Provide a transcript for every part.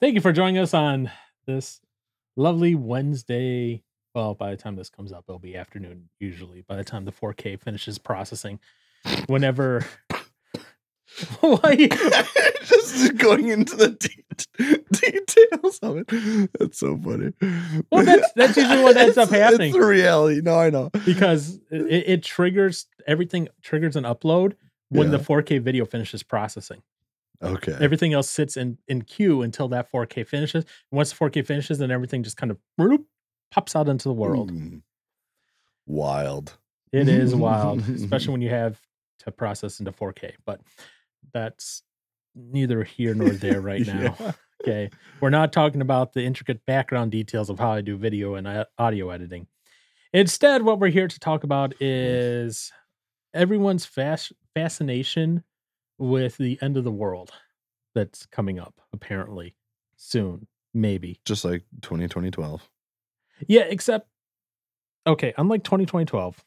Thank you for joining us on this lovely Wednesday. Well, by the time this comes up, it'll be afternoon usually. By the time the 4K finishes processing, whenever. Why? Just going into the de- details of it. That's so funny. Well, that's- that's usually what ends up happening. It's the reality. No, I know. because it, it triggers everything triggers an upload when the 4K video finishes processing. Okay. Everything else sits in in queue until that 4K finishes. And once the 4K finishes, then everything just kind of bloop, pops out into the world. Mm. Wild. It is wild, especially when you have to process into 4K. But that's neither here nor there right now. Yeah. Okay. We're not talking about the intricate background details of how I do video and uh, audio editing. Instead, what we're here to talk about is everyone's fas- fascination with the end of the world that's coming up, apparently soon, maybe. Just like 20, 2012. Yeah, except, okay, unlike 2012,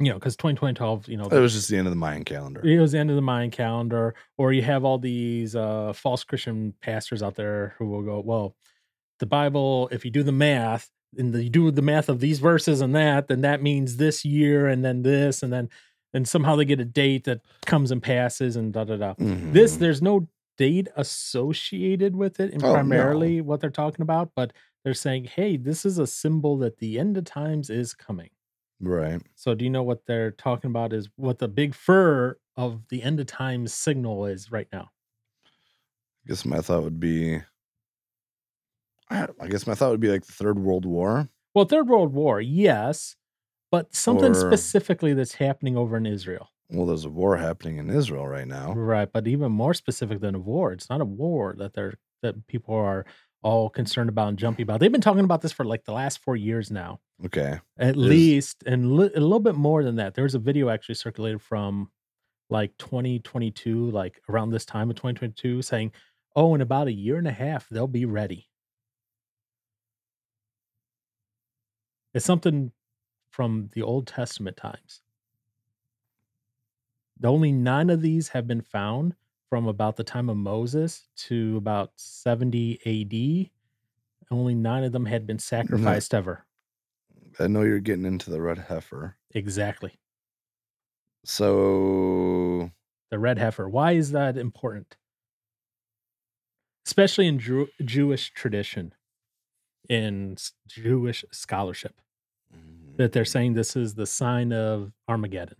you know, because 2012, you know, It was just the end of the Mayan calendar. it was the end of the Mayan calendar, or you have all these uh, false Christian pastors out there who will go, well, the Bible, if you do the math, and the, you do the math of these verses and that, then that means this year and then this, and then and somehow they get a date that comes and passes and da da da. This Mhm. there's no date associated with it, and Oh, no. primarily what they're talking about, but they're saying, hey, this is a symbol that the end of times is coming. Right. So do you know what they're talking about is what the big fur of the end of times signal is right now? I guess my thought would be. I guess my thought would be like the Third World War. Well, Third World War, yes, but something Or- specifically that's happening over in Israel. Well, there's a war happening in Israel right now. Right, but even more specific than a war. It's not a war that they're that people are all concerned about and jumpy about. They've been talking about this for like the last 4 years now. Okay. At least and li- a little bit more than that. There's a video actually circulated from like 2022, like around this time of 2022 saying, "Oh, in about a year and a half they'll be ready." It's something from the Old Testament times. The only nine of these have been found from about the time of Moses to about 70 AD. Only nine of them had been sacrificed ever. I know you're getting into the red heifer. Exactly. So The red heifer. Why is that important? Especially in Jew- Jewish tradition, in Jewish scholarship, that they're saying this is the sign of Armageddon.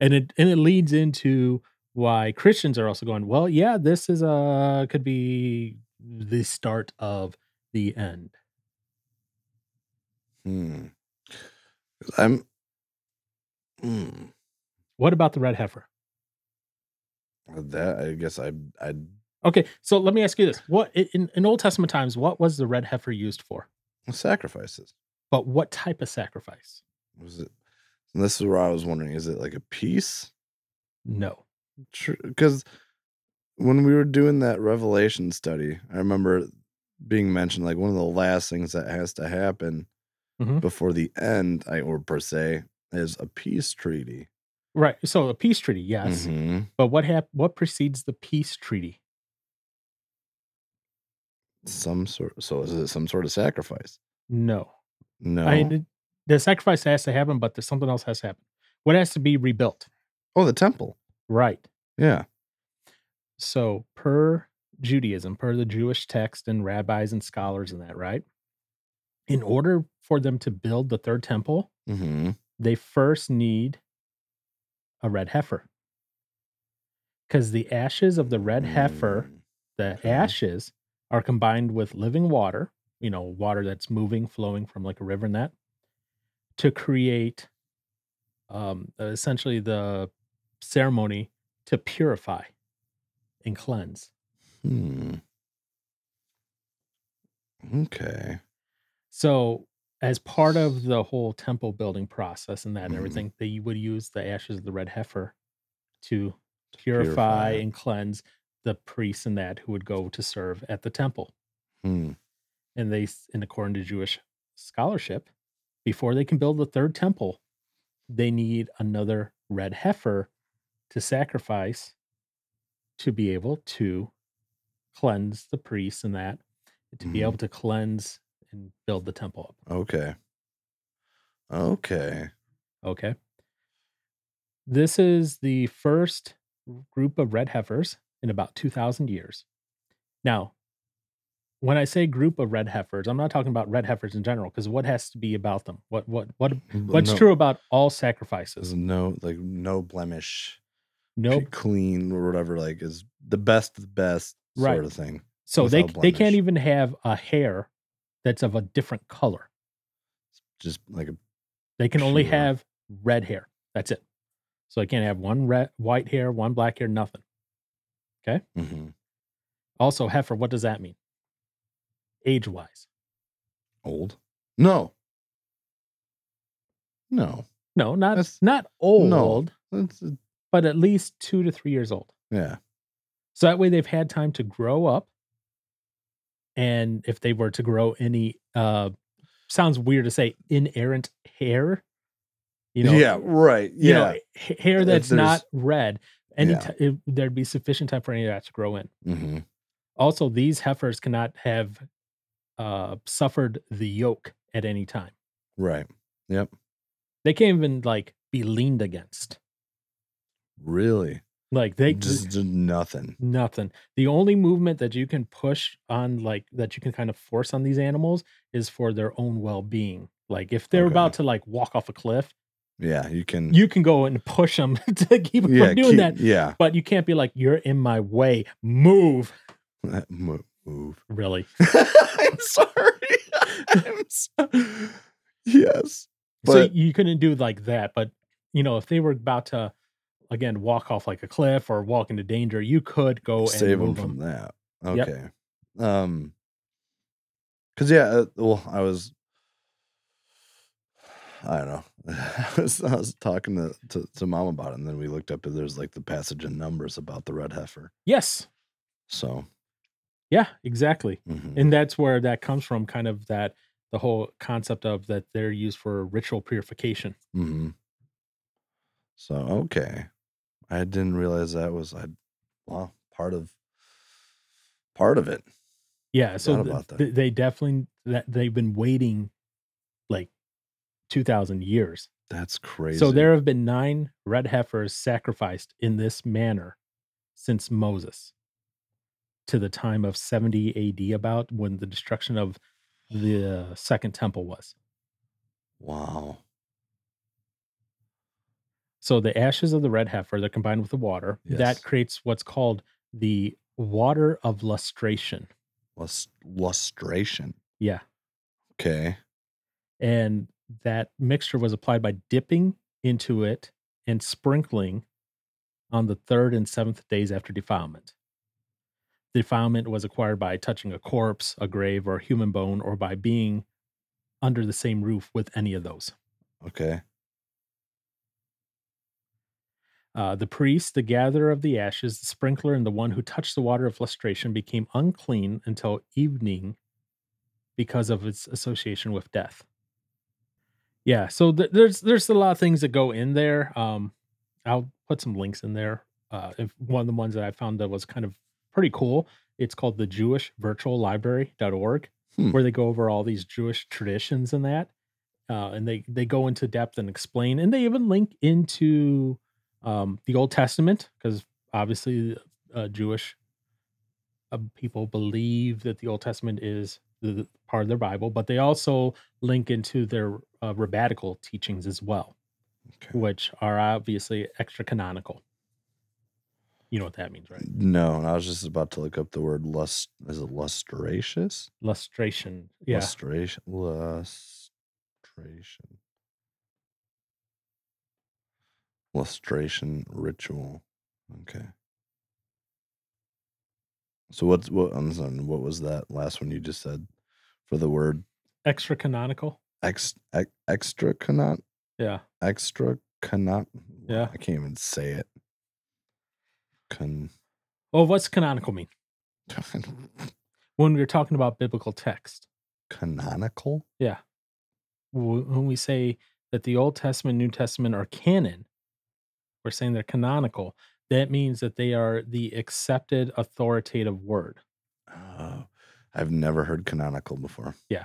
And it and it leads into why Christians are also going, well, yeah, this is a could be the start of the end. Hmm. I'm. Hmm. What about the red heifer? That I guess I I Okay, so let me ask you this: What in, in Old Testament times, what was the red heifer used for? sacrifices. But what type of sacrifice? Was it? And this is where I was wondering: is it like a piece? No. True. Because when we were doing that Revelation study, I remember being mentioned like one of the last things that has to happen Mhm. before the end, I or per se, is a peace treaty. Right. So a peace treaty, yes. Mhm. But what hap- what precedes the peace treaty? Some sort. So is it some sort of sacrifice? No. No. I mean, the sacrifice has to happen, but there's something else has to happen. What has to be rebuilt? oh, the temple. Right. Yeah. So per Judaism, per the Jewish text and rabbis and scholars and that, right? In order for them to build the third temple, Mm-hmm. they first need a red heifer. Because the ashes of the red heifer Mm. the Okay. ashes are combined with living water, you know, water that's moving, flowing from like a river and that, to create um, essentially the ceremony to purify and cleanse. Hmm. Okay. So, as part of the whole temple building process and that and Mhm. everything, they would use the ashes of the red heifer to purify, purify and cleanse the priests and that who would go to serve at the temple. Hmm. And they and according to jewish scholarship before they can build the third temple they need another red heifer to sacrifice to be able to cleanse the priests and that to be Mhm. able to cleanse and build the temple up. Okay. Okay. Okay. This is the first group of red heifers in about 2,000 years. Now, when I say group of red heifers, I'm not talking about red heifers in general, because what has to be about them? What what what what's no, true about all sacrifices? no like no blemish, no Nope. clean or whatever. Like is the best of the best Right. sort of thing. So they without they can't even have a hair that's of a different color. Just like a They can only have red hair. That's it. So they can't have one red white hair, one black hair, nothing. Okay? Mhm. Also, heifer, what does that mean? Age wise. old. No. No. No, not That's- not old, That's but at least two to three years old. yeah. So that way they've had time to grow up. And if they were to grow any uh sounds weird to say inerrant hair, you know, yeah. Right. you Yeah. know, h- hair that's not red, any Yeah. ti- it- there'd be sufficient time for any of that to grow in. hmm Also, these heifers cannot have uh suffered the yoke at any time. Right. Yep. They can't even like be leaned against. Really. Like they just, just nothing. Nothing. The only movement that you can push on, like that you can kind of force on these animals, is for their own well-being. Like if they're Okay. about to like walk off a cliff, Yeah. You can. you can go and push them to keep them yeah. from doing keep- that. Yeah. But you can't be like, "You're in my way. Move." Mo- Move. Really? I'm sorry. I'm so- yes. so you couldn't do like that. But you know, if they were about to again walk off like a cliff or walk into danger, you could go and save them from them. that. Yep. Okay. Um. Because yeah, uh, well, I was. I don't know. I was, I was talking to, to to mom about it, and then we looked up. and There's like the passage in Numbers about the red heifer. Yes. So, Yeah. Exactly. mhm. and that's where that comes from kind of that the whole concept of that they're used for ritual purification hmm So okay, I didn't realize that was I. Well, part of part of it. yeah so th- th- they definitely that they've been waiting like 2000 years That's crazy. so there have been nine red heifers sacrificed in this manner since moses to the time of 70 ad about when the destruction of the second temple was Wow. So the ashes of the red heifer, they're combined with the water. Yes. That creates what's called the water of lustration. Lust- lustration. Yeah. Okay. And that mixture was applied by dipping into it and sprinkling on the third and seventh days after defilement. Defilement was acquired by touching a corpse, a grave, or a human bone, or by being under the same roof with any of those. Okay. Uh, the priest, the gatherer of the ashes, the sprinkler, and the one who touched the water of lustration became unclean until evening because of its association with death. Yeah, so th- there's there's a lot of things that go in there. Um, I'll put some links in there. Uh, if one of the ones that I found that was kind of pretty cool, it's called the Jewish Virtual Library.org, Hmm. where they go over all these Jewish traditions and that. Uh, and they they go into depth and explain, and they even link into um, the Old Testament because obviously uh, Jewish uh, people believe that the Old Testament is the, part of their Bible, but they also link into their uh, rabbinical teachings as well, Okay. which are obviously extra canonical. You know what that means, right? No, I was just about to look up the word lust. Is it lustracious? Lustration, yeah, Lustration. Lustration. Lustration ritual. Okay. So what's what? I'm sorry, what was that last one you just said for the word extra canonical. ex, ex extra canon Yeah, extra canon? Yeah. I can't even say it. Con. well, what's canonical mean when we're talking about biblical text? canonical. Yeah. When we say that the Old Testament, New Testament are canon, we're saying they're canonical. That means that they are the accepted authoritative word. Oh, I've never heard canonical before. Yeah.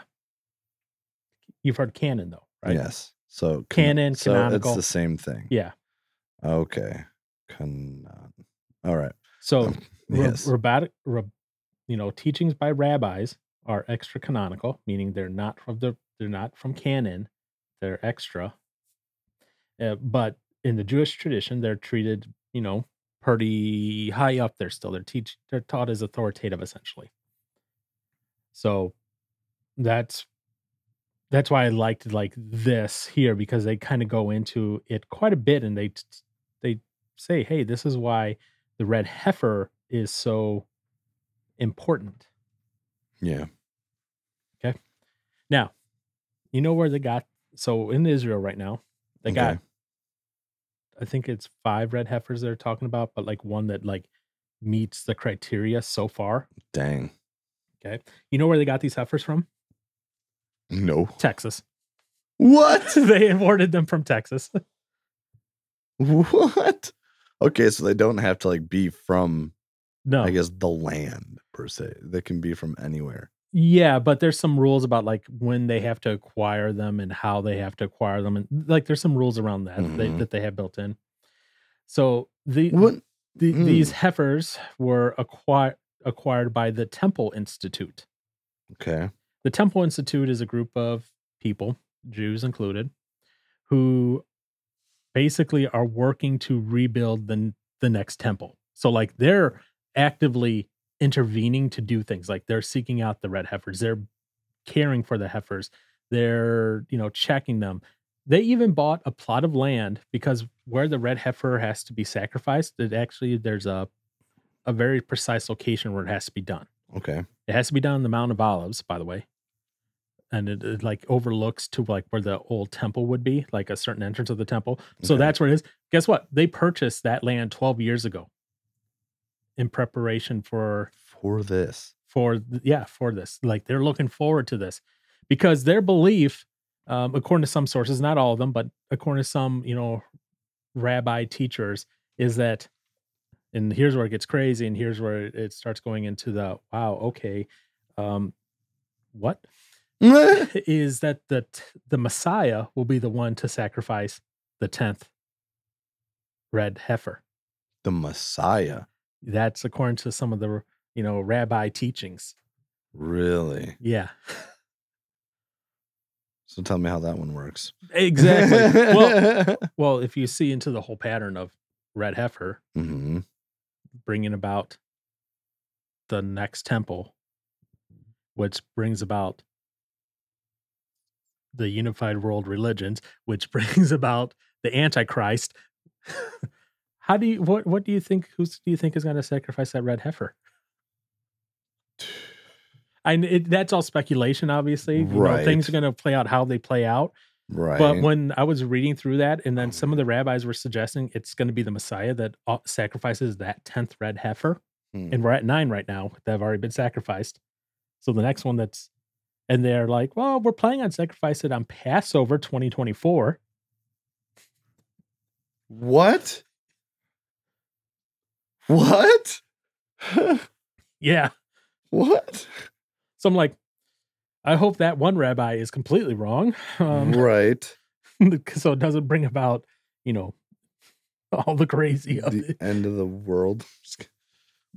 You've heard canon though, right? Yes. So can- Canon, so canonical. It's the same thing. Yeah. Okay. Canon. All right. So Um, yes. rabbatic, rab- you know, teachings by rabbis are extra canonical, meaning they're not from the they're not from canon, they're extra. Uh, but in the Jewish tradition, they're treated, you know, pretty high up there. Still, they're teach they're taught as authoritative, essentially. So that's that's why I liked like this here because they kind of go into it quite a bit, and they t- they say, hey, this is why the red heifer is so important. Yeah. Okay. Now, you know where they got so in Israel right now, they got I think it's five red heifers they're talking about, but like one that like meets the criteria so far. Dang. Okay. You know where they got these heifers from? No. Texas. What? they imported them from Texas. what? Okay, so they don't have to like be from No. I guess the land per se. They can be from anywhere. Yeah, but there's some rules about like when they have to acquire them and how they have to acquire them, and like there's some rules around that they, Mhm. that they have built in. So the, the Mm. these heifers were acquired acquired by the Temple Institute. Okay. The Temple Institute is a group of people, Jews included, who basically are working to rebuild the the next temple. So like they're actively intervening to do things like they're seeking out the red heifers, they're caring for the heifers, they're, you know, checking them. They even bought a plot of land because where the red heifer has to be sacrificed, it actually there's a a very precise location where it has to be done. Okay. It has to be done on the Mount of Olives, by the way. And it, it, like overlooks to like where the old temple would be, like a certain entrance of the temple. So Okay. that's where it is. Guess what? They purchased that land 12 years ago in preparation for For this. for yeah, for this. Like they're looking forward to this because their belief um according to some sources, not all of them, but according to some, you know, rabbi teachers is that and here's where it gets crazy and here's where it- it starts going into the wow, okay. Um what is that the t- the Messiah will be the one to sacrifice the 10th red heifer. the Messiah. That's according to some of the, you know, rabbi teachings. Really? Yeah. So tell me how that one works. Exactly. well, well, if you see into the whole pattern of red heifer hmm bringing about the next temple, which brings about the unified world religions, which brings about the Antichrist. How do you what what do you think? Who's do you think is going to sacrifice that red heifer? I kn- it, that's all speculation, obviously. You know, things are going to play out how they play out. Right. But when I was reading through that, and then some of the rabbis were suggesting it's going to be the Messiah that uh, sacrifices that tenth red heifer, Hmm. and we're at nine right now that have already been sacrificed. So the next one that's, and they're like, well, we're planning on sacrifice it on Passover 2024. what? What? Yeah. what? So I'm like, I hope that one rabbi is completely wrong, um, right. so it doesn't bring about, you know, all the crazy of The it. end of the world.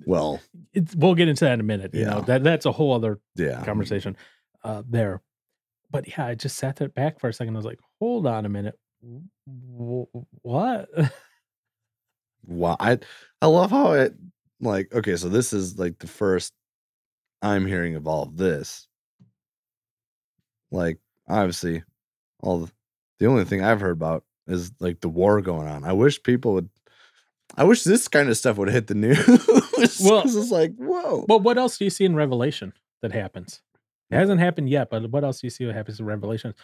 Well, It's, we'll get into that in a minute. You know, that that's a whole other yeah. conversation uh, there. But yeah, I just sat there back for a second. I was like, hold on a minute. W- what? Wow. I I love how it like okay, so this is like the first I'm hearing of all of this. Like obviously all the, the only thing I've heard about is like the war going on. I wish people would I wish this kind of stuff would hit the news. Well- it's like, whoa. But what else do you see in Revelation that happens? It hasn't happened yet, but what else do you see what happens in Revelation?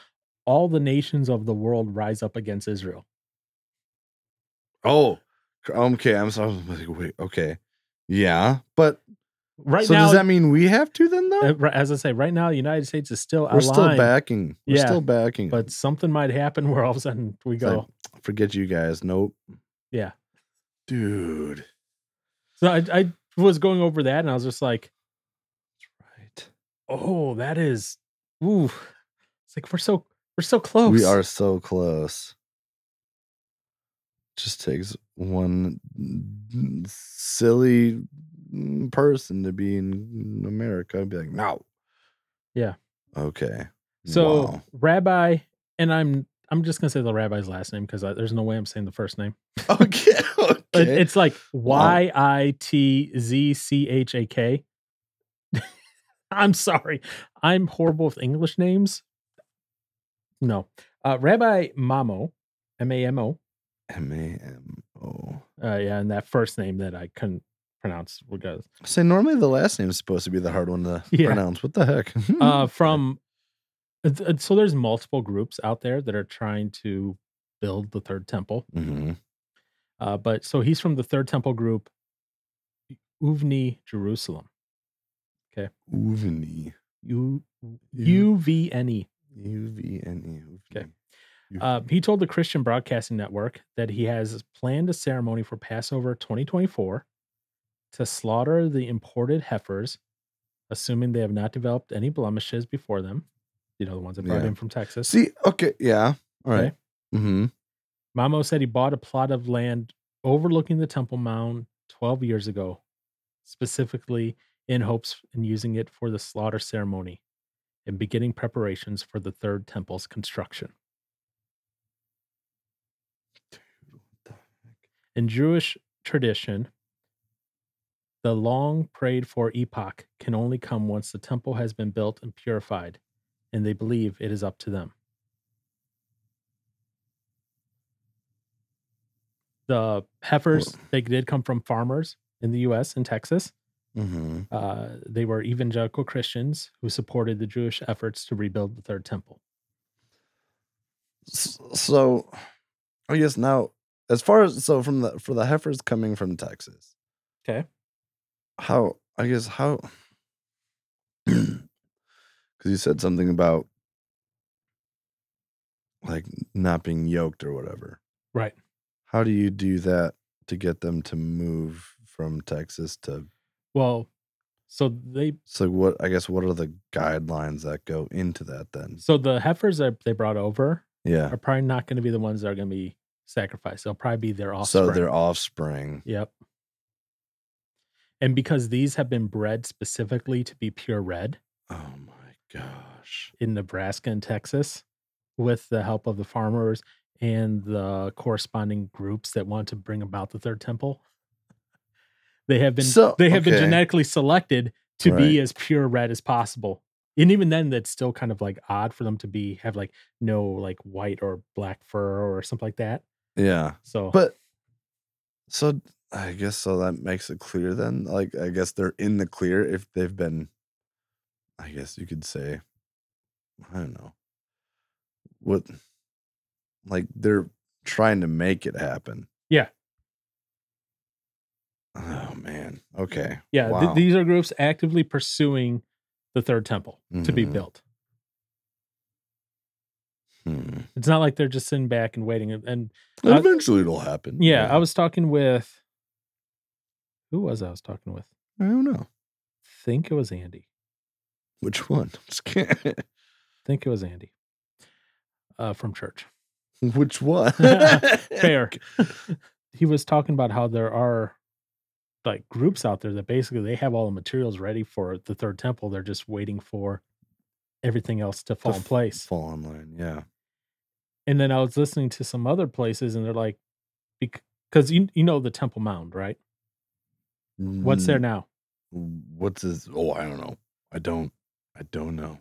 All the nations of the world rise up against Israel. Oh, okay. I'm sorry. Like, wait, okay. Yeah. But Right so now, does that mean we have to then though? uh, as I say, right now, the United States is still We're still backing. We're Yeah, still backing. but something might happen where all of a sudden we It's like, go, forget you guys. Nope. yeah. Dude. So I, I was going over that and I was just like. Oh, that is ooh. It's like we're so we're so close. We are so close. Just takes one silly person to be in America. I'd be like, no. Yeah. Okay. So Wow. Rabbi, and I'm I'm just gonna say the rabbi's last name because there's no way I'm saying the first name. Okay. It- It's like. Y I T Z C H A K. I'm sorry. I'm horrible with English names. No. Uh, Rabbi Mamo, M A M O. M A M O. Uh, yeah, and that first name that I couldn't pronounce because Say normally the last name is supposed to be the hard one to Yeah. pronounce. What the heck? uh, from it's- it's- so there's multiple groups out there that are trying to build the third temple. hmm Uh, but so he's from the third temple group, Uvne Jerusalem. Uvne. U U- U V N E. U V N E. Okay. Uh, he told the Christian Broadcasting Network that he has planned a ceremony for Passover 2024 to slaughter the imported heifers, assuming they have not developed any blemishes before them. You know, the ones that brought Yeah. in from Texas. See, okay, yeah. All right. Okay. Mm-hmm. Mamo said he bought a plot of land overlooking the Temple Mount 12 years ago, specifically in hopes in using it for the slaughter ceremony and beginning preparations for the third temple's construction. In Jewish tradition, the long prayed for epoch can only come once the temple has been built and purified, and they believe it is up to them. The heifers, they did come from farmers in the US and Texas. Mm-hmm. Uh, they were evangelical Christians who supported the Jewish efforts to rebuild the third temple. So, I guess now, as far as so from the for the heifers coming from Texas, Okay. how I guess how because you said something about like not being yoked or whatever. Right. How do you do that to get them to move from Texas to Well, so they so what I guess what are the guidelines that go into that then? so the heifers that they brought over Yeah. are probably not going to be the ones that are going to be sacrificed. They'll probably be their offspring. So their offspring. Yep. And because these have been bred specifically to be pure red Oh my gosh. in Nebraska and Texas, with the help of the farmers and the corresponding groups that want to bring about the third temple, they have been So, they have been genetically selected to be as pure red as possible. And even then, that's still kind of like odd for them to be have like no like white or black fur or something like that. Yeah. So, But so I guess so that makes it clear then. Like I guess they're in the clear if they've been I guess you could say I don't know. What like they're trying to make it happen. Yeah. Oh man. Okay. yeah, th- these are groups actively pursuing the third temple to be Mhm. built. Hmm. It's not like they're just sitting back and waiting. And, and Uh, Eventually it'll happen. yeah, I was talking with who was I was talking with? I don't know. think it was Andy. Which one? Kidding. think it was Andy uh, from church. Which one? Fair. he was talking about how there are like groups out there that basically they have all the materials ready for the third temple. They're just waiting for everything else to fall in place. Fall in line, yeah. And then I was listening to some other places, and they're like, because you you know the Temple Mound, right? What's there Mm, now? What's his? Oh, I don't know. I don't. I don't know.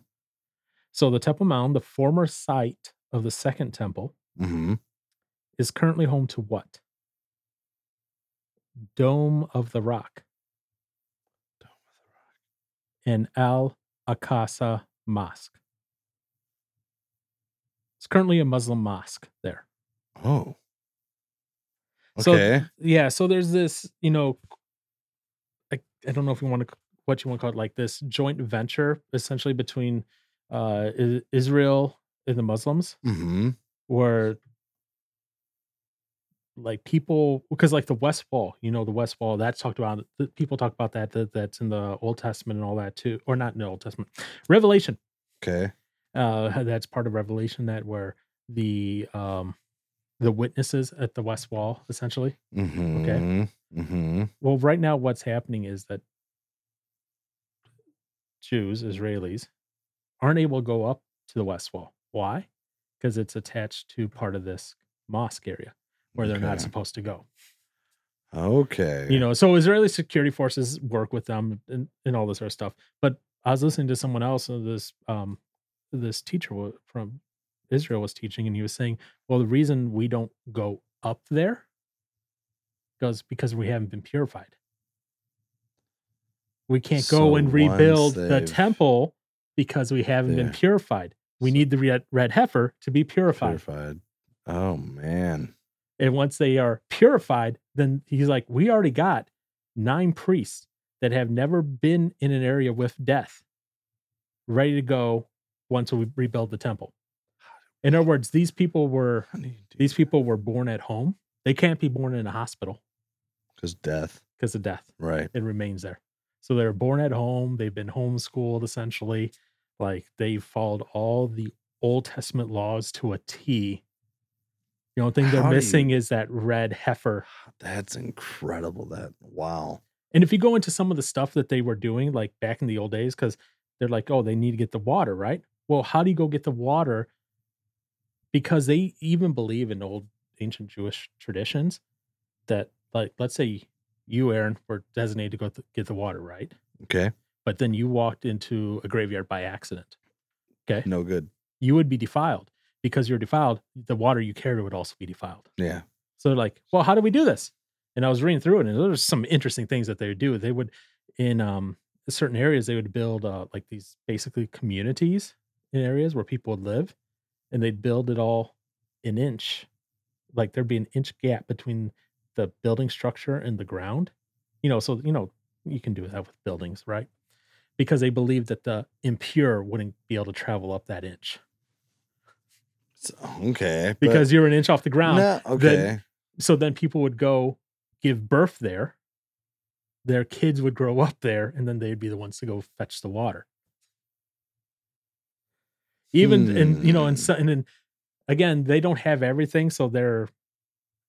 So the Temple Mound, the former site of the Second Temple, hmm is currently home to what? Dome of the Rock and Al Aqsa Mosque. It's currently a Muslim mosque there. Oh. So- Okay. Yeah, so there's this, you know, I, I don't know if you want to what you want to call it, like this joint venture essentially between uh Israel and the Muslims, hmm where like people because like the West Wall, you know, the West Wall that's talked about. People talk about that, that that's in the Old Testament and all that too, or not in the Old Testament, Revelation. Okay. Uh, that's part of Revelation that where the um the witnesses at the West Wall essentially. Mm-hmm. Mm-hmm. Well, right now, what's happening is that Jews, Israelis, aren't able to go up to the West Wall. Why? Because it's attached to part of this mosque area where they're not supposed to go. Okay. You know, so Israeli security forces work with them and, and all this sort of stuff. But I was listening to someone else, uh, this um, this teacher from Israel was teaching, and he was saying, "Well, the reason we don't go up there goes because we haven't been purified. We can't go and rebuild the temple because we haven't been purified. We So- need the red, red heifer to be purified. Purified. Oh man. And once they are purified, then he's like, we already got nine priests that have never been in an area with death ready to go once we rebuild the temple. In other words, these people were How do you do these people were born at home. They can't be born in a hospital Because death. because of death. Right. It remains there. So they're born at home. They've been homeschooled essentially. Like they followed all the Old Testament laws to a T. The only thing they're How do you- missing is that red heifer That's incredible. That wow. And if you go into some of the stuff that they were doing, like back in the old days, because they're like, oh, they need to get the water, right? Well, how do you go get the water? Because they even believe in old ancient Jewish traditions that, like, let's say you, Aaron, were designated to go th- get the water, right? Okay. But then you walked into a graveyard by accident. Okay. No good. You would be defiled because you're defiled. The water you carried would also be defiled. Yeah. So they're like, well, how do we do this? And I was reading through it, and there's some interesting things that they would do. They would, in um, certain areas, they would build uh, like these basically communities in areas where people would live, and they'd build it all an inch, like there'd be an inch gap between the building structure and the ground. You know, so you know you can do that with buildings, right? Because they believed that the impure wouldn't be able to travel up that inch okay. because you're an inch off the ground. Nah, okay. so then people would go give birth there their kids would grow up there and then they'd be the ones to go fetch the water even and you know and, Hmm. and then again they don't have everything so they're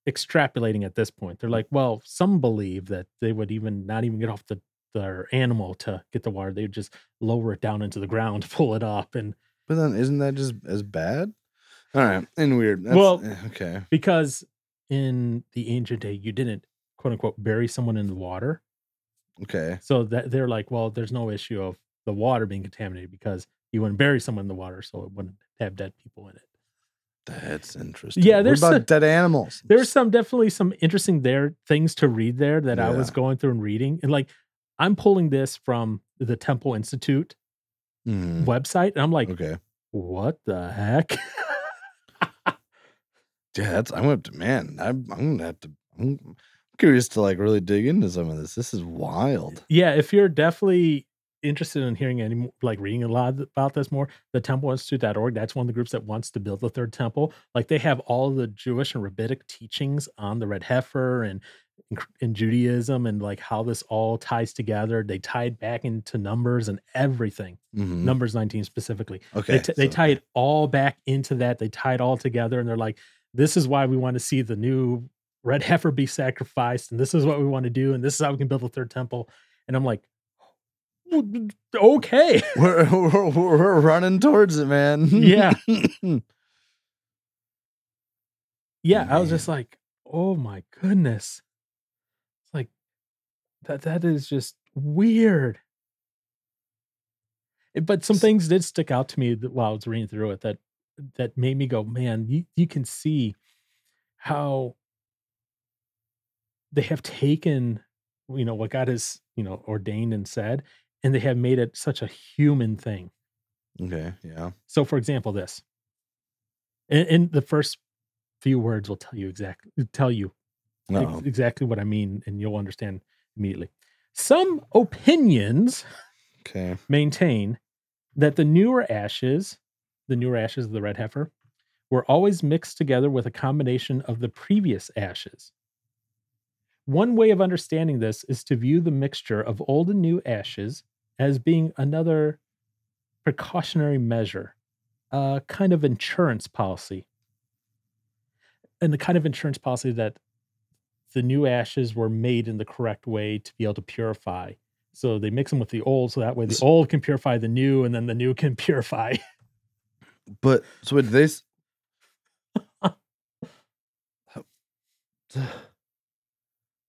extrapolating at this point they're like well some believe that they would even not even get off the their animal to get the water they would just lower it down into the ground pull it up and But then isn't that just as bad? All right. And weird. That's, Well- eh, okay. because in the ancient day you didn't quote unquote bury someone in the water Okay. So that they're like, well, there's no issue of the water being contaminated because you wouldn't bury someone in the water, so it wouldn't have dead people in it. That's interesting. Yeah, What there's about a- dead animals. There's some definitely some interesting there things to read there that I was going through and reading. And like I'm pulling this from the Temple Institute Mhm. website, and I'm like, Okay. what the heck? Yeah, that's I'm gonna man, I'm I'm gonna have to I'm curious to like really dig into some of this. This is wild. yeah, if you're definitely interested in hearing any like reading a lot about this more, the templeinstitute.org, that's one of the groups that wants to build the third temple. Like they have all the Jewish and rabbinic teachings on the red heifer and in, Judaism and like how this all ties together. They tied back into numbers and everything. Mhm. Numbers 19 specifically. Okay. They, t- they tie it all back into that. They tie it all together and they're like, this is why we want to see the new red heifer be sacrificed. And this is what we want to do. And this is how we can build the third temple. And I'm like, okay. we're, we're, we're running towards it, man. Yeah. Yeah. I was just like, oh my goodness. It's like that that is just weird. But some things did stick out to me while I was reading through it that that made me go, man, you, you can see how they have taken, you know, what God has, you know, ordained and said, and they have made it such a human thing. okay. Yeah. So, for example, this, and, and the first few words will tell you exactly tell you ex- exactly what I mean, and you'll understand immediately. Some opinions Okay. maintain that the newer ashes, the newer ashes of the red heifer, were always mixed together with a combination of the previous ashes. One way of understanding this is to view the mixture of old and new ashes as being another precautionary measure, a kind of insurance policy. And the kind of insurance policy that the new ashes were made in the correct way to be able to purify. So they mix them with the old, so that way the old can purify the new, and then the new can purify. But so wait, they s-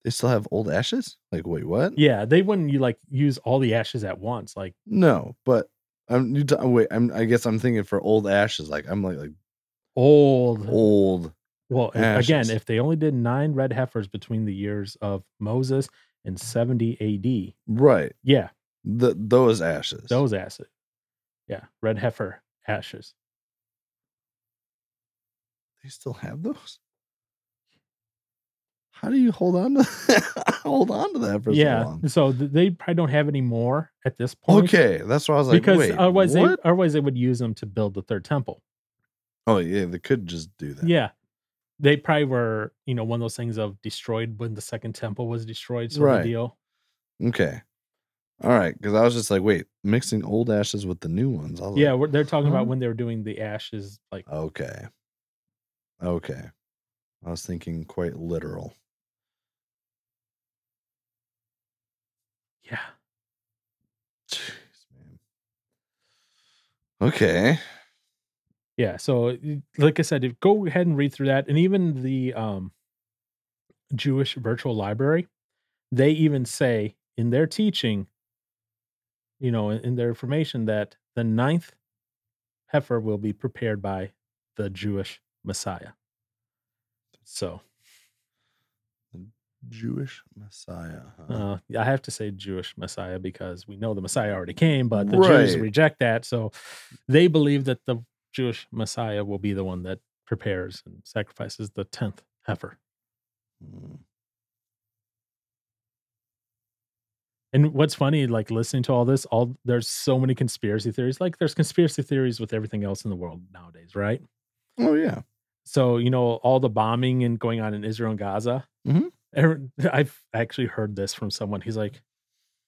they still have old ashes? Like wait, what? yeah, they wouldn't you like use all the ashes at once. Like No, but I'm you t- wait. I'm I guess I'm thinking for old ashes. Like I'm like like old. old. Well, if- again, if they only did nine red heifers between the years of Moses and 70 AD, Right. yeah, The those ashes. those ashes. Yeah, red heifer ashes. They still have those. How do you hold on to hold on to that for so yeah, long? so they probably don't have any more at this point. Okay, that's why I was like, because wait, otherwise they otherwise they would use them to build the third temple. Oh yeah, they could just do that. Yeah. They probably were, you know, one of those things of destroyed when the second temple was destroyed, sort Right. of deal. Okay. All right, because I was just like, wait, mixing old ashes with the new ones. Yeah, like, they're talking about when they were doing the ashes, like okay, okay. I was thinking quite literal. yeah. Jeez, man. Okay. Yeah, so like I said, go ahead and read through that, and even the um, Jewish Virtual Library, they even say in their teaching, you know, in, in their information that the ninth heifer will be prepared by the Jewish Messiah. So Jewish Messiah. Huh? uh, I have to say Jewish Messiah because we know the Messiah already came, but the Jews reject that. So they believe that the Jewish Messiah will be the one that prepares and sacrifices the tenth heifer. Hmm. And what's funny, like listening to all this, all there's so many conspiracy theories. Like there's conspiracy theories with everything else in the world nowadays, right? Oh yeah. So you know all the bombing and going on in Israel and Gaza. Mhm. I've actually heard this from someone. He's like,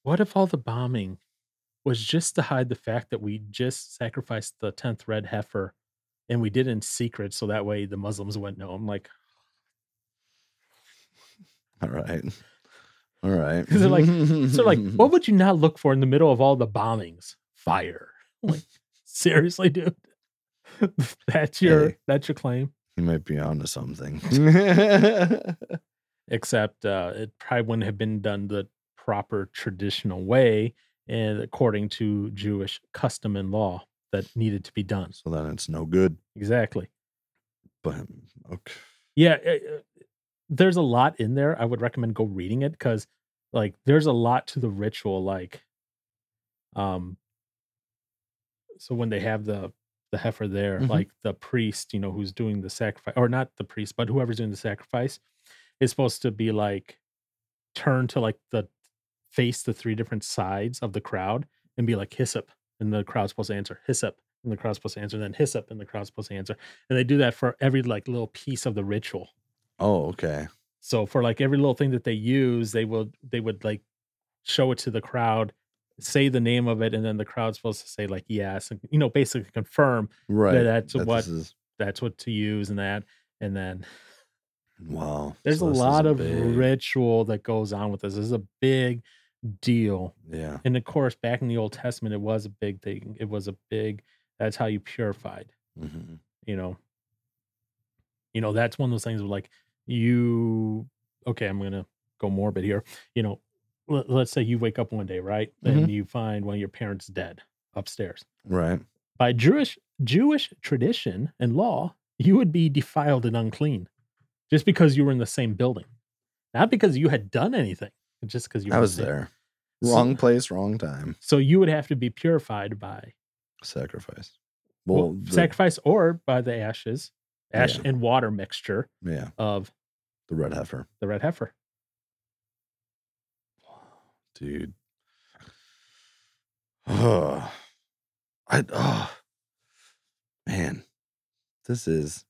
"What if all the bombing was just to hide the fact that we just sacrificed the tenth red heifer, and we did it in secret, so that way the Muslims wouldn't know?" I'm like, All right. All right. 'Cause they're like- so like, what would you not look for in the middle of all the bombings? Fire. I'm like, seriously, dude. that's your Hey. that's your claim. he might be onto something. except uh, it probably wouldn't have been done the proper traditional way and according to Jewish custom and law that needed to be done. so then it's no good. Exactly. But okay. Yeah, uh, uh, there's a lot in there. I would recommend go reading it because, like, there's a lot to the ritual. Like, um, so when they have the the heifer there, Mhm. like the priest, you know, who's doing the sacrifice, or not the priest, but whoever's doing the sacrifice, is supposed to be like turn to like the face the three different sides of the crowd and be like hyssop, and the crowd's supposed to answer hyssop, and the crowd's supposed to answer, then hyssop, and the crowd's supposed to answer, and they do that for every like little piece of the ritual. Oh, okay. So for like every little thing that they use, they will they would like show it to the crowd, say the name of it, and then the crowd's supposed to say like yes, and you know basically confirm Right. that's that what- that's what to use and that, and then wow. there's So a is lot of big- ritual that goes on with this. This is a big deal, Yeah. and of course back in the Old Testament, it was a big thing. It was a big. That's how you purified. hmm you know you know that's one of those things where like you okay i'm gonna go morbid here you know let's say you wake up one day right mm-hmm. and you find one of your parents dead upstairs Right. by jewish jewish tradition and law you would be defiled and unclean just because you were in the same building not because you had done anything just because you were I the was there. So- Wrong place, wrong time. so you would have to be purified by Sacrifice. well, Well, the- sacrifice or by the ashes ash Yeah. and water mixture yeah, of the red heifer. the red heifer dude. Oh, I oh man, This is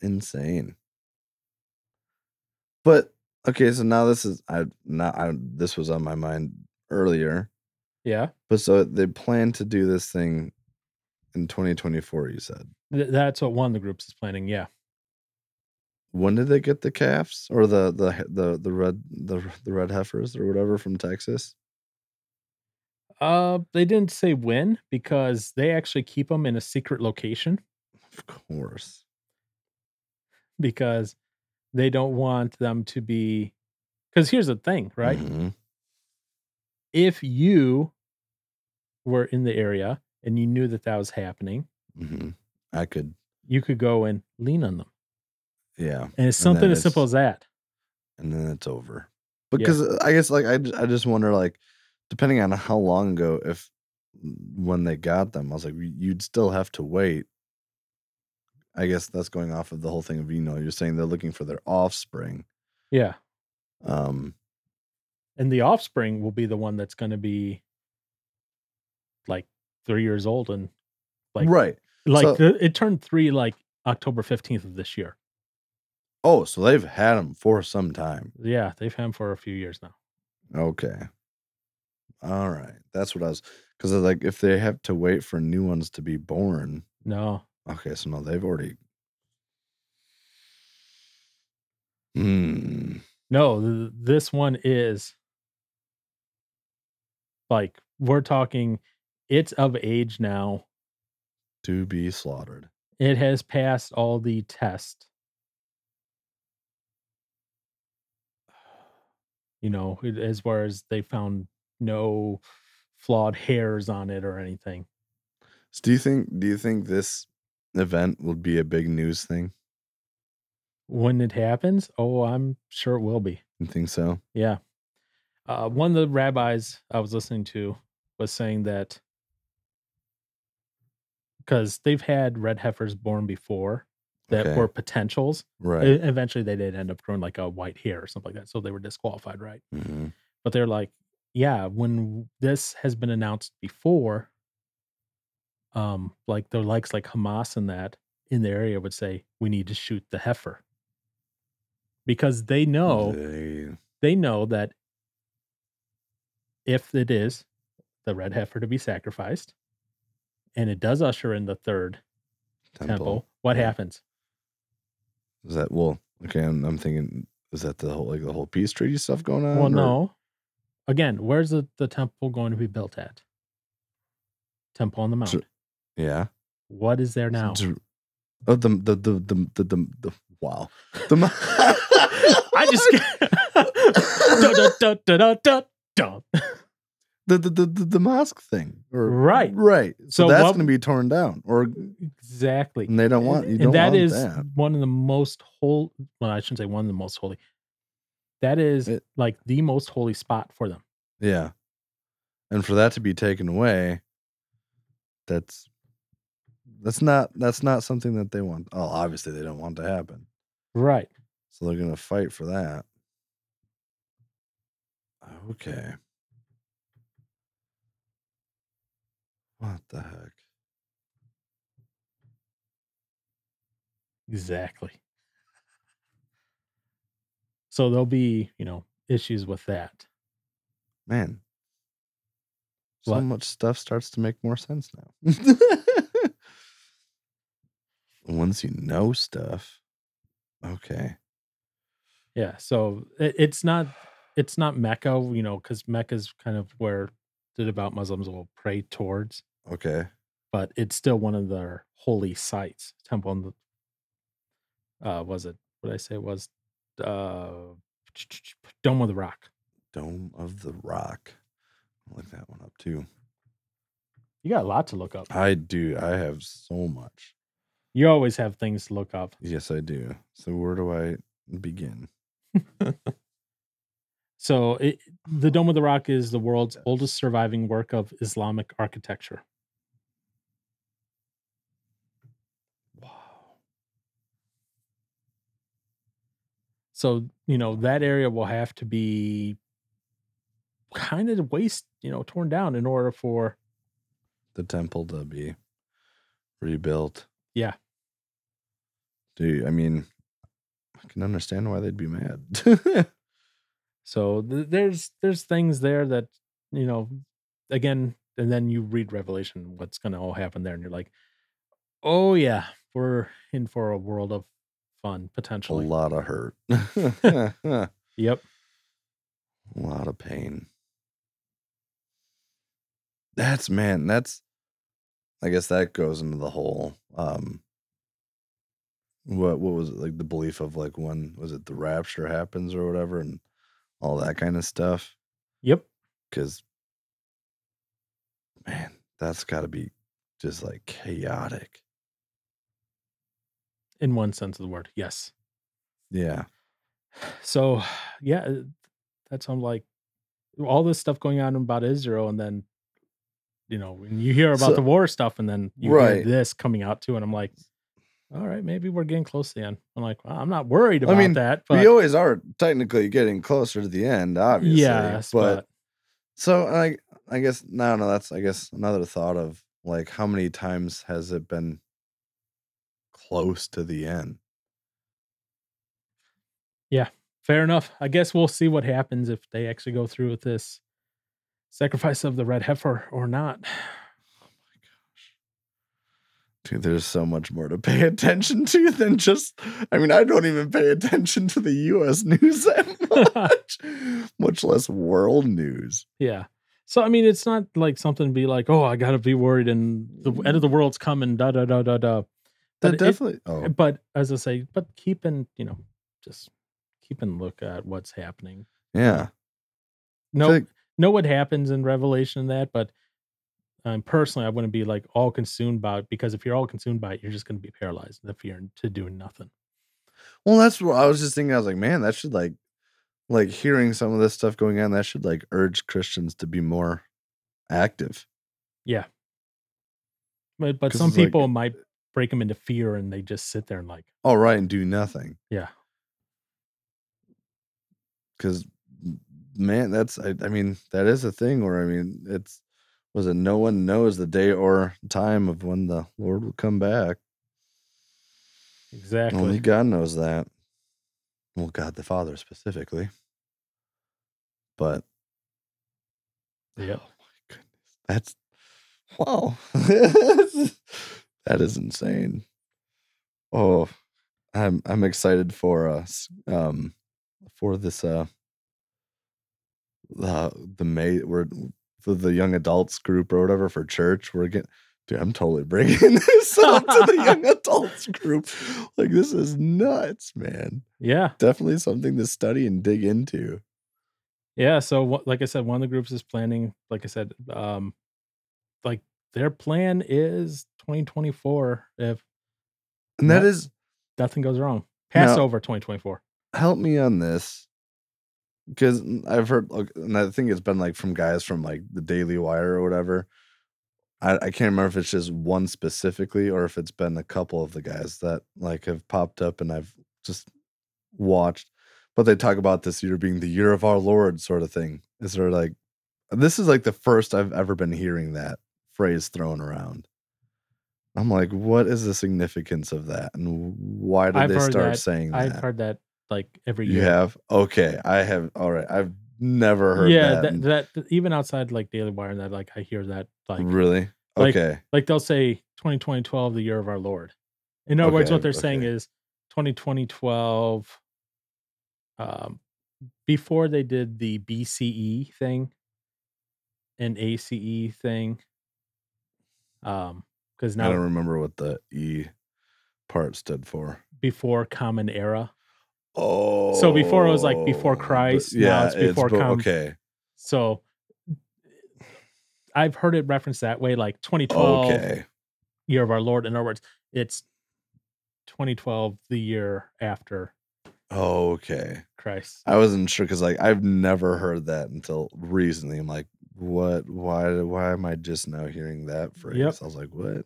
insane. But okay, so now this is I not I this was on my mind earlier. Yeah. But so they plan to do this thing in 2024, you said. Th- that's what one of the groups is planning. Yeah. When did they get the calves or the the the the red the the red heifers or whatever from Texas? Uh, they didn't say when because they actually keep them in a secret location Of course. because they don't want them to be. Because here's the thing, right? Mhm. If you were in the area and you knew that that was happening, Mhm. I could you could go and lean on them, yeah. and it's something then as simple as that. and then it's over. Yeah. Because I guess like I, I just wonder like depending on how long ago if when they got them I was like you'd still have to wait. I guess that's going off of the whole thing of you know you're saying they're looking for their offspring. Yeah, Um and the offspring will be the one that's going to be like three years old and like right. like so- the, it turned three like October fifteenth of this year. Oh, so they've had them for some time. Yeah, they've had 'em for a few years now. Okay. All right. That's what I was cuz like if they have to wait for new ones to be born. No, Okay, so no they've already Hmm. no, th- this one is like we're talking. It's of age now. to be slaughtered. It has passed all the tests. You know, as far as they found no flawed hairs on it or anything. So do you think do you think this event will be a big news thing? When it happens, oh, I'm sure it will be. You think so? Yeah. Uh, one of the rabbis I was listening to was saying that because they've had red heifers born before that Okay. were potentials. Right. E- Eventually, they did end up growing like a white hair or something like that. So they were disqualified, right? Mhm. But they're like, yeah, when this has been announced before, um, like the likes like Hamas and that in the area would say, we need to shoot the heifer because they know They- they know that if it is the red heifer to be sacrificed and it does usher in the third temple, temple. what yeah. happens? Is that well? Okay, I'm, I'm thinking. Is that the whole like the whole peace treaty stuff going on? well, or- no. Again, where's the, the temple going to be built at? Temple on the mount. So- Yeah. what is there now? Oh, the the the the the, the, the wow. The I just Dun, dun, dun, dun, dun, dun, dun. The, the the the mosque thing. Or, Right. Right. So, So that's going to be torn down, or exactly. and they don't want you and don't that want is that. one of the most holy well i shouldn't say one of the most holy that is It- like the most holy spot for them Yeah. And for that to be taken away, that's that's not that's not something that they want. Oh, obviously they don't want to happen. right So they're gonna fight for that. Okay. What the heck? exactly so there'll be you know issues with that Man. So What? much stuff starts to make more sense now. Once you know stuff. Okay. yeah so it, it's not it's not mecca you know because mecca is kind of where devout muslims will pray towards Okay. but it's still one of their holy sites temple on the uh was it what did i say it was uh dome of the rock Dome of the Rock. I'll look that one up too. you got a lot to look up I do. I have so much. You always have things to look up. Yes, I do. So where do I begin? So, it, the Dome of the Rock is the world's oldest surviving work of Islamic architecture. Wow. So, you know, that area will have to be kind of waste, you know, torn down in order for, The temple to be rebuilt. Yeah. dude, I mean, I can understand why they'd be mad. So th- there's there's things there that you know, again, and then you read Revelation, what's going to all happen there, and you're like, oh yeah, we're in for a world of fun potentially. a lot of hurt. Yep. A lot of pain. That's man, that's I guess that goes into the whole um what what was it like the belief of like when was it the rapture happens or whatever and all that kind of stuff Yep. cuz man, that's got to be just like chaotic. In one sense of the word, yes. Yeah. So yeah, uh, that's I'm like all this stuff going on about Israel, and then you know when you hear about So- the war stuff, and then you Right. hear this coming out too, and I'm like, all right, maybe we're getting close to the end. I'm like, well, I'm not worried I about mean, that, but we always are technically getting closer to the end, obviously. yes, but but So I I guess no no that's I guess another thought of like how many times has it been close to the end? Yeah, fair enough. I guess we'll see what happens if they actually go through with this sacrifice of the red heifer or not. Dude, there's so much more to pay attention to than just I mean, I don't even pay attention to the US news that much, much less world news. Yeah. So I mean, it's not like something to be like, oh, I gotta be worried, and the mm. end of the world's coming. Da da da da da. But That it- definitely oh But as I say, but keeping you know, just keeping look at what's happening. yeah. Know like- know what happens in Revelation and that, but um, personally, I wouldn't be like all consumed by it because if you're all consumed by it, you're just going to be paralyzed if you're to doing nothing. Well, that's what I was just thinking. I was like, man, that should like, like hearing some of this stuff going on, that should like urge Christians to be more active. Yeah. But but some it's like- people might break them into fear and they just sit there and like, All right, and do nothing. yeah, Because, man, that's I, I mean, that is a thing where I mean, it's was it no one knows the day or time of when the Lord will come back. exactly. Only God knows that. Well, God the Father specifically. But Yep. Oh my goodness. That's wow. that is insane. Oh, I'm I'm excited for us um for this uh the the May we're for the young adults group or whatever for church. We're getting dude, I'm totally bringing this up to the young adults group. Like this is nuts, man. Yeah. Definitely something to study and dig into. Yeah. So, like I said, one of the groups is planning, like I said, um, like their plan is 2024 if And that is nothing goes wrong. Now- Passover 2024. help me on this because I've heard, and I think it's been like from guys from like the Daily Wire or whatever. I, I can't remember if it's just one specifically or if it's been a couple of the guys that like have popped up and I've just watched. But they talk about this year being the year of our Lord, sort of thing. Is there like this is like the first I've ever been hearing that phrase thrown around. I'm like, what is the significance of that, and why did I've they start that. saying that? I've heard that like every year. You have? Okay. I have all right. I've never heard yeah, that. that, that, even outside like Daily Wire and that, like I hear that like really? like- Okay. like they'll say 2012 the year of our Lord. In other words, what they're saying okay. is 2012 um before they did the BCE thing and ACE thing. Um because now I don't remember what the E part stood for. before common era. Oh. So before it was, like, oh, before but- Christ, now Yeah. it's before bo- com- Okay. So I've heard it referenced that way, like 2012 Okay. year of our Lord. In other words, it's 2012, the year after Okay. Christ. I wasn't sure because like I've never heard that until recently. I'm like, what? Why? Why am I just now hearing that phrase? Yep. I was like, what?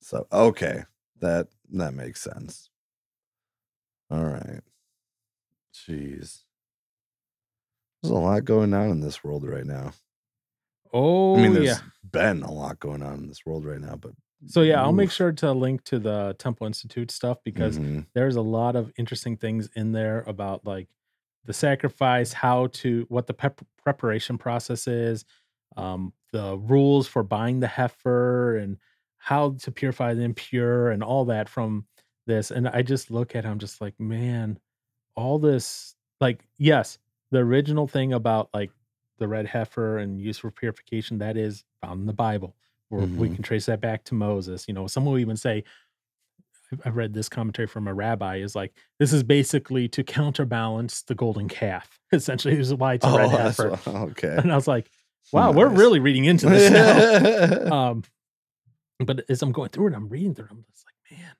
So okay, that that makes sense. All right. Jeez. There's a lot going on in this world right now. Oh, I mean, there's yeah. been a lot going on in this world right now, but So yeah, I'll make sure to link to the Temple Institute stuff because Mhm. there's a lot of interesting things in there about like the sacrifice, how to what the pep- preparation process is, um, the rules for buying the heifer, and how to purify the impure, and all that from this. And I just look at, it, I'm just like, man, all this, like, yes, the original thing about like the red heifer and use for purification that is found in the Bible. Where we Mhm. can trace that back to Moses. You know, some will even say, I read this commentary from a rabbi is like this is basically to counterbalance the golden calf. Essentially, is why it's a red Oh, that's heifer. wha- okay. And I was like, wow, we're really reading into this now. um, but as I'm going through it, I'm reading through it. I'm just like, man,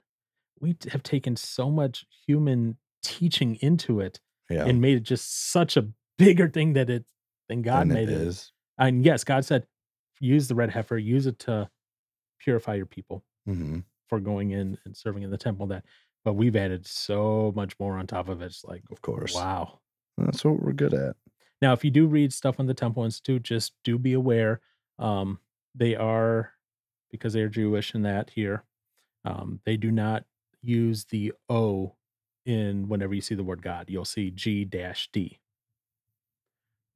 we have taken so much human teaching into it yeah, and made it just such a bigger thing that it than God and made it it. is. And yes, God said, use the red heifer, use it to purify your people Mhm. for going in and serving in the temple. That, but we've added so much more on top of it. It's like, Of course. wow. That's what we're good at. Now, if you do read stuff on the Temple Institute, just do be aware. Um, they are because they're Jewish in that here. Um, they do not use the O in whenever you see the word God. You'll see G dash D.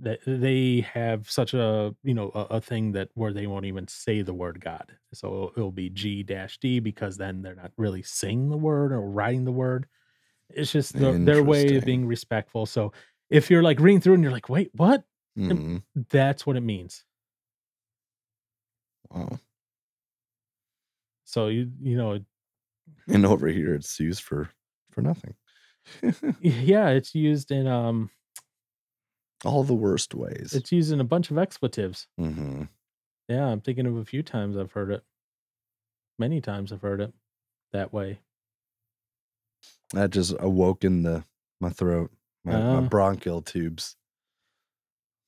That they have such a you know a, a thing that where they won't even say the word God. So it'll be G dash D because then they're not really saying the word or writing the word. It's just the, their way of being respectful. So if you're like reading through and you're like, wait, what? Mhm. That's what it means. Wow. So you you know, And over here, it's used for for nothing. yeah, it's used in um All the worst ways. it's used in a bunch of expletives. hmm Yeah, I'm thinking of a few times I've heard it. Many times I've heard it that way. That just awoke in the my throat, my, my Ah. bronchial tubes.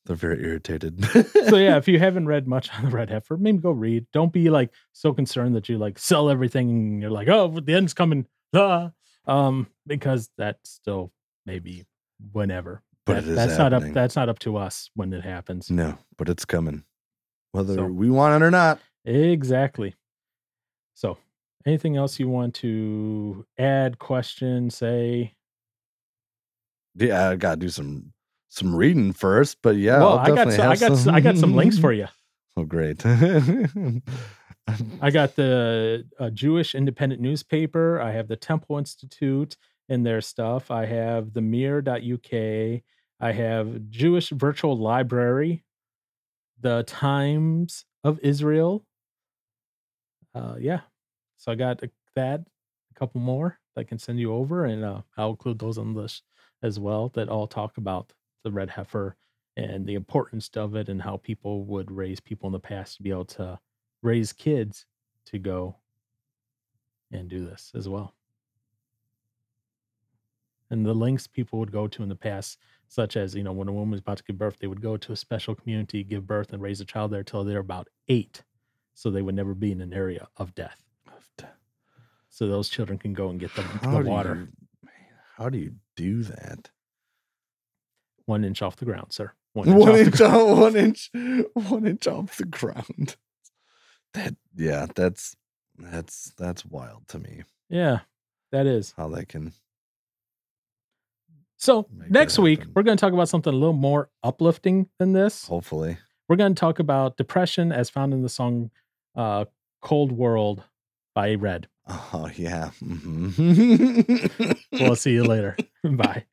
They're very irritated. So yeah, if you haven't read much on the red heifer, maybe go read. Don't be like so concerned that you like sell everything and you're like, oh, the end's coming. Ah. Um, because that's still maybe whenever. But That- it is that's not up that's not up to us when it happens. no, but it's coming, whether So- we want it or not. Exactly. So, anything else you want to add, question, say? Yeah, I gotta do some some reading first, but yeah, well, I got some, I got s- I got some links for you. Oh, great! I got the uh, Jewish Independent Newspaper. I have the Temple Institute and their stuff. I have the Mirror.uk. I have Jewish Virtual Library, the Times of Israel. Uh, yeah, so I got that, a couple more that I can send you over, and uh, I'll include those on this as well that all talk about the red heifer and the importance of it and how people would raise people in the past to be able to raise kids to go and do this as well. And the links people would go to in the past, such as, you know, when a woman was about to give birth, they would go to a special community, give birth, and raise a child there till they're about eight. So they would never be in an area of death. So those children can go and get the, the water you- how do you do that? one inch off the ground, sir. One off inch, ground. off, one inch, one inch off the ground. That yeah, that's that's that's wild to me. Yeah, that is. How they can So next week, we're going to talk about something a little more uplifting than this. hopefully. We're going to talk about depression as found in the song uh, Cold World by Red. Oh yeah. Mm-hmm. We'll see you later. Bye.